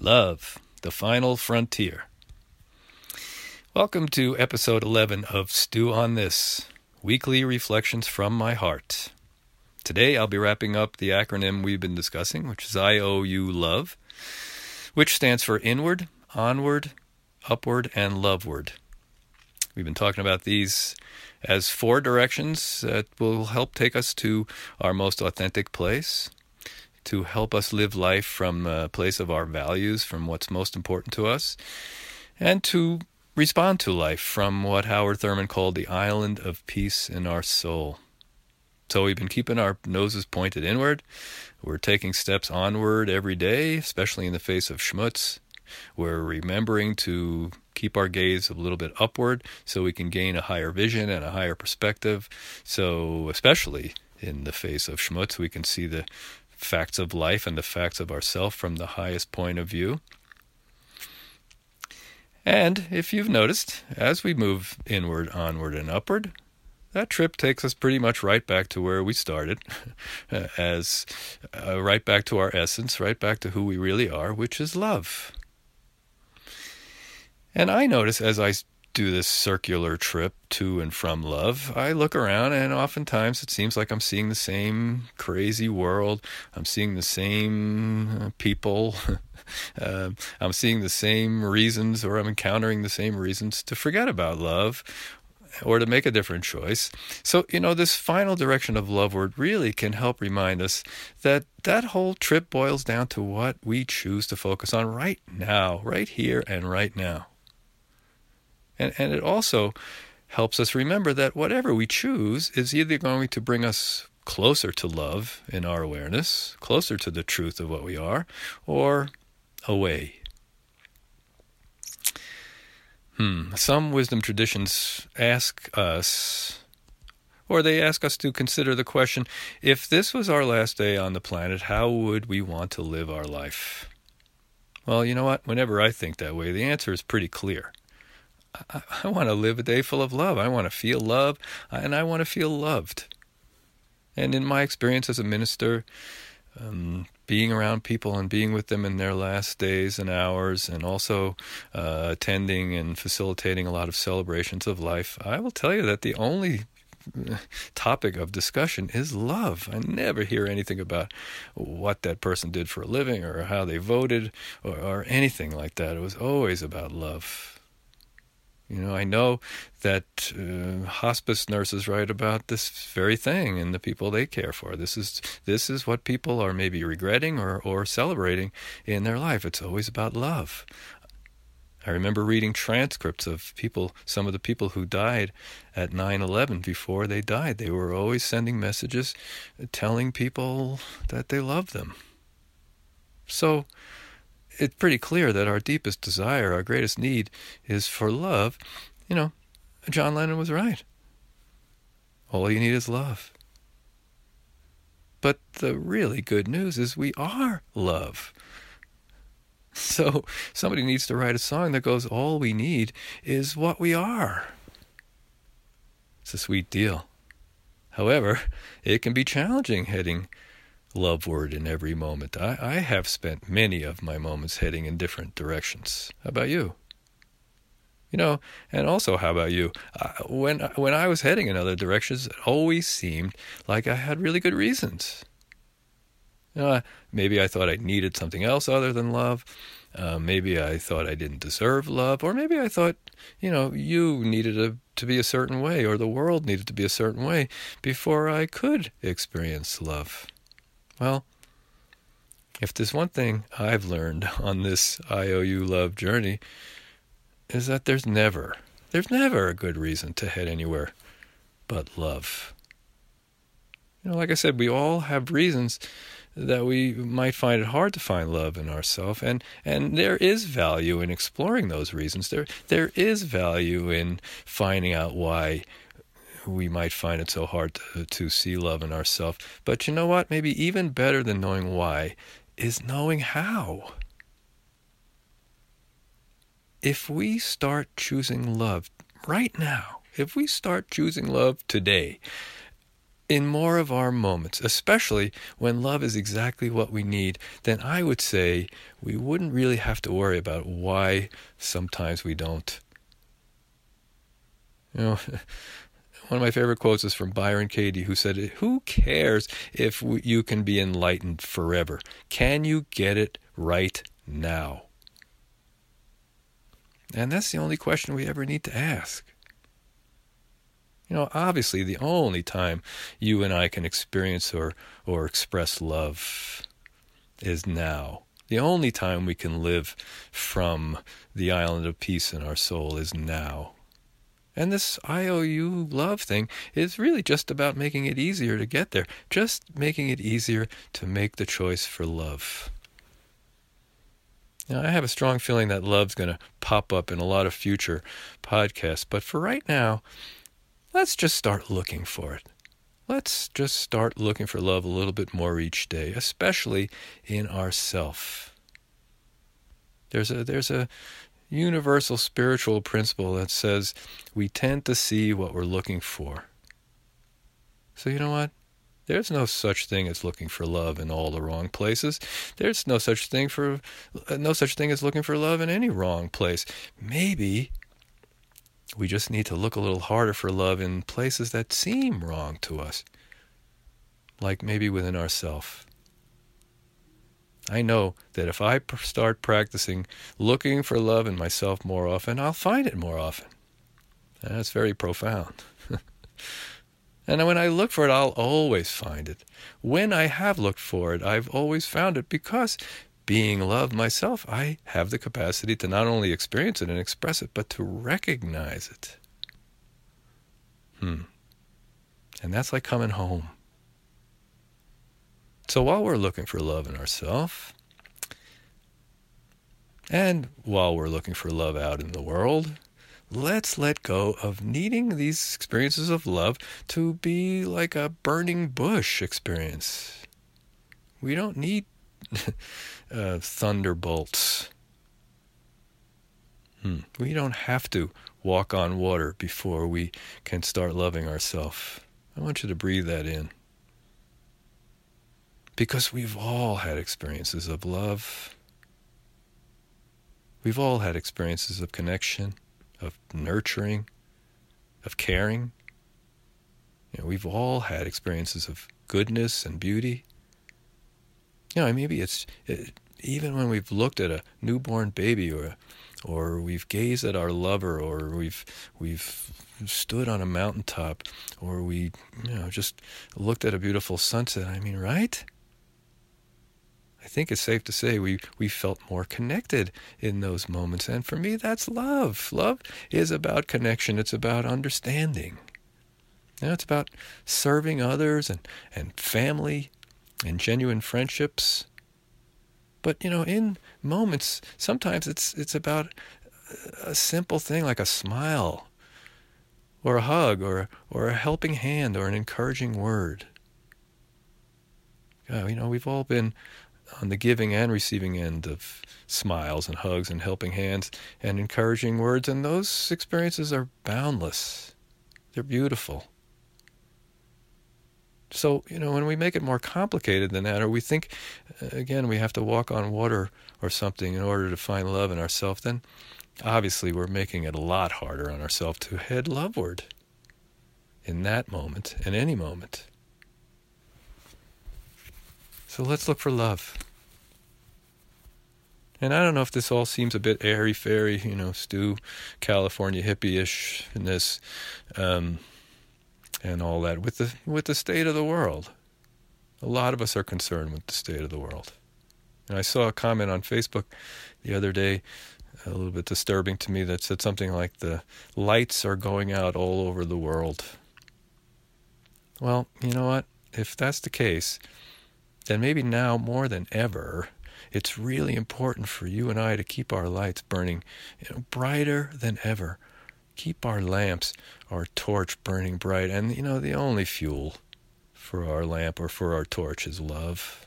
Love, the Final Frontier. Welcome to episode 11 of Stew on This Weekly Reflections from My Heart. Today I'll be wrapping up the acronym we've been discussing, which is IOU Love, which stands for Inward, Onward, Upward, and Loveward. We've been talking about these as four directions that will help take us to our most authentic place to help us live life from a place of our values, from what's most important to us, and to respond to life from what Howard Thurman called the island of peace in our soul. So we've been keeping our noses pointed inward. We're taking steps onward every day, especially in the face of schmutz. We're remembering to keep our gaze a little bit upward so we can gain a higher vision and a higher perspective. So, especially in the face of schmutz, we can see the facts of life and the facts of ourself from the highest point of view. And if you've noticed, as we move inward, onward, and upward, that trip takes us pretty much right back to where we started, as uh, right back to our essence, right back to who we really are, which is love. And I notice as I do this circular trip to and from love, I look around and oftentimes it seems like I'm seeing the same crazy world. I'm seeing the same uh, people. uh, I'm seeing the same reasons, or I'm encountering the same reasons to forget about love or to make a different choice. So, you know, this final direction of loveward really can help remind us that that whole trip boils down to what we choose to focus on right now, right here and right now. And, and it also helps us remember that whatever we choose is either going to bring us closer to love in our awareness, closer to the truth of what we are, or away. Hmm. Some wisdom traditions ask us, or they ask us to consider the question if this was our last day on the planet, how would we want to live our life? Well, you know what? Whenever I think that way, the answer is pretty clear. I, I want to live a day full of love. I want to feel love, and I want to feel loved. And in my experience as a minister, um, being around people and being with them in their last days and hours, and also uh, attending and facilitating a lot of celebrations of life, I will tell you that the only uh, topic of discussion is love. I never hear anything about what that person did for a living or how they voted or, or anything like that. It was always about love. You know, I know that uh, hospice nurses write about this very thing and the people they care for. This is this is what people are maybe regretting or or celebrating in their life. It's always about love. I remember reading transcripts of people, some of the people who died at 9 11 before they died. They were always sending messages telling people that they loved them. So, it's pretty clear that our deepest desire, our greatest need, is for love. You know, John Lennon was right. All you need is love. But the really good news is we are love. So somebody needs to write a song that goes, All we need is what we are. It's a sweet deal. However, it can be challenging heading loveward in every moment. I, I have spent many of my moments heading in different directions. How about you? You know, and also, how about you? Uh, when when I was heading in other directions, it always seemed like I had really good reasons. Maybe I thought I needed something else other than love. Uh, maybe I thought I didn't deserve love, or maybe I thought, you know, you needed a, to be a certain way, or the world needed to be a certain way before I could experience love. Well, if there's one thing I've learned on this IOU love journey, is that there's never, there's never a good reason to head anywhere but love. You know, like I said, we all have reasons that we might find it hard to find love in ourselves, and and there is value in exploring those reasons. There there is value in finding out why we might find it so hard to, to see love in ourselves. But you know what? Maybe even better than knowing why is knowing how. If we start choosing love right now, if we start choosing love today, in more of our moments, especially when love is exactly what we need, then I would say we wouldn't really have to worry about why sometimes we don't. You know, one of my favorite quotes is from Byron Katie, who said, Who cares if you can be enlightened forever? Can you get it right now? And that's the only question we ever need to ask. You know, obviously, the only time you and I can experience or, or express love is now. The only time we can live from the island of peace in our soul is now. And this IOU love thing is really just about making it easier to get there, just making it easier to make the choice for love. Now, I have a strong feeling that love's going to pop up in a lot of future podcasts, but for right now, let's just start looking for it. Let's just start looking for love a little bit more each day, especially in ourself. There's a there's a universal spiritual principle that says we tend to see what we're looking for. So you know what? There's no such thing as looking for love in all the wrong places. There's no such thing for no such thing as looking for love in any wrong place. Maybe we just need to look a little harder for love in places that seem wrong to us, like maybe within ourselves. I know that if I start practicing looking for love in myself more often, I'll find it more often. That's very profound. and when I look for it, I'll always find it. When I have looked for it, I've always found it because being love myself, I have the capacity to not only experience it and express it, but to recognize it. Hmm. And that's like coming home. So while we're looking for love in ourselves, and while we're looking for love out in the world, let's let go of needing these experiences of love to be like a burning bush experience. We don't need uh, thunderbolts. Hmm. We don't have to walk on water before we can start loving ourselves. I want you to breathe that in. Because we've all had experiences of love. We've all had experiences of connection, of nurturing, of caring. You know, we've all had experiences of goodness and beauty you know, maybe it's it, even when we've looked at a newborn baby or or we've gazed at our lover or we've we've stood on a mountaintop or we you know just looked at a beautiful sunset i mean right i think it's safe to say we we felt more connected in those moments and for me that's love love is about connection it's about understanding you know, it's about serving others and and family and genuine friendships. But you know, in moments, sometimes it's it's about a simple thing like a smile, or a hug, or or a helping hand, or an encouraging word. Yeah, you know, we've all been on the giving and receiving end of smiles and hugs and helping hands and encouraging words, and those experiences are boundless. They're beautiful. So, you know, when we make it more complicated than that, or we think, uh, again, we have to walk on water or something in order to find love in ourselves, then obviously we're making it a lot harder on ourselves to head loveward in that moment, in any moment. So let's look for love. And I don't know if this all seems a bit airy fairy, you know, Stu, California hippie ish in this. Um, and all that with the with the state of the world. A lot of us are concerned with the state of the world. And I saw a comment on Facebook the other day, a little bit disturbing to me, that said something like the lights are going out all over the world. Well, you know what? If that's the case, then maybe now more than ever, it's really important for you and I to keep our lights burning you know, brighter than ever keep our lamps, our torch burning bright. And, you know, the only fuel for our lamp or for our torch is love.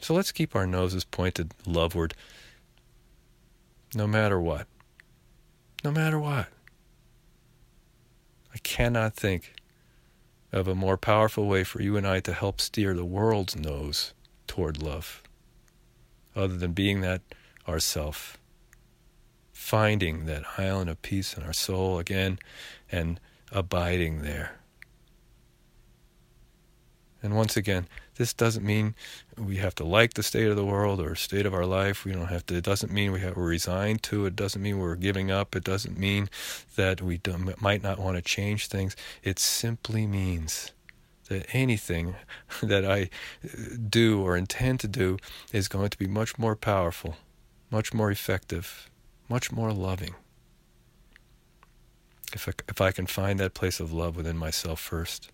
So let's keep our noses pointed loveward no matter what. No matter what. I cannot think of a more powerful way for you and I to help steer the world's nose toward love, other than being that ourself, finding that island of peace in our soul again and abiding there. And once again, this doesn't mean we have to like the state of the world or state of our life. We don't have to. It doesn't mean we have, we're resigned to. It doesn't mean we're giving up. It doesn't mean that we might not want to change things. It simply means that anything that I uh, do or intend to do is going to be much more powerful, much more effective, much more loving. If I, if I can find that place of love within myself first.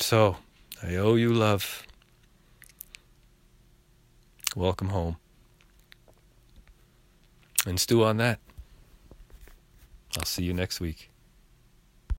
So, I owe you love. Welcome home. And stew on that. I'll see you next week.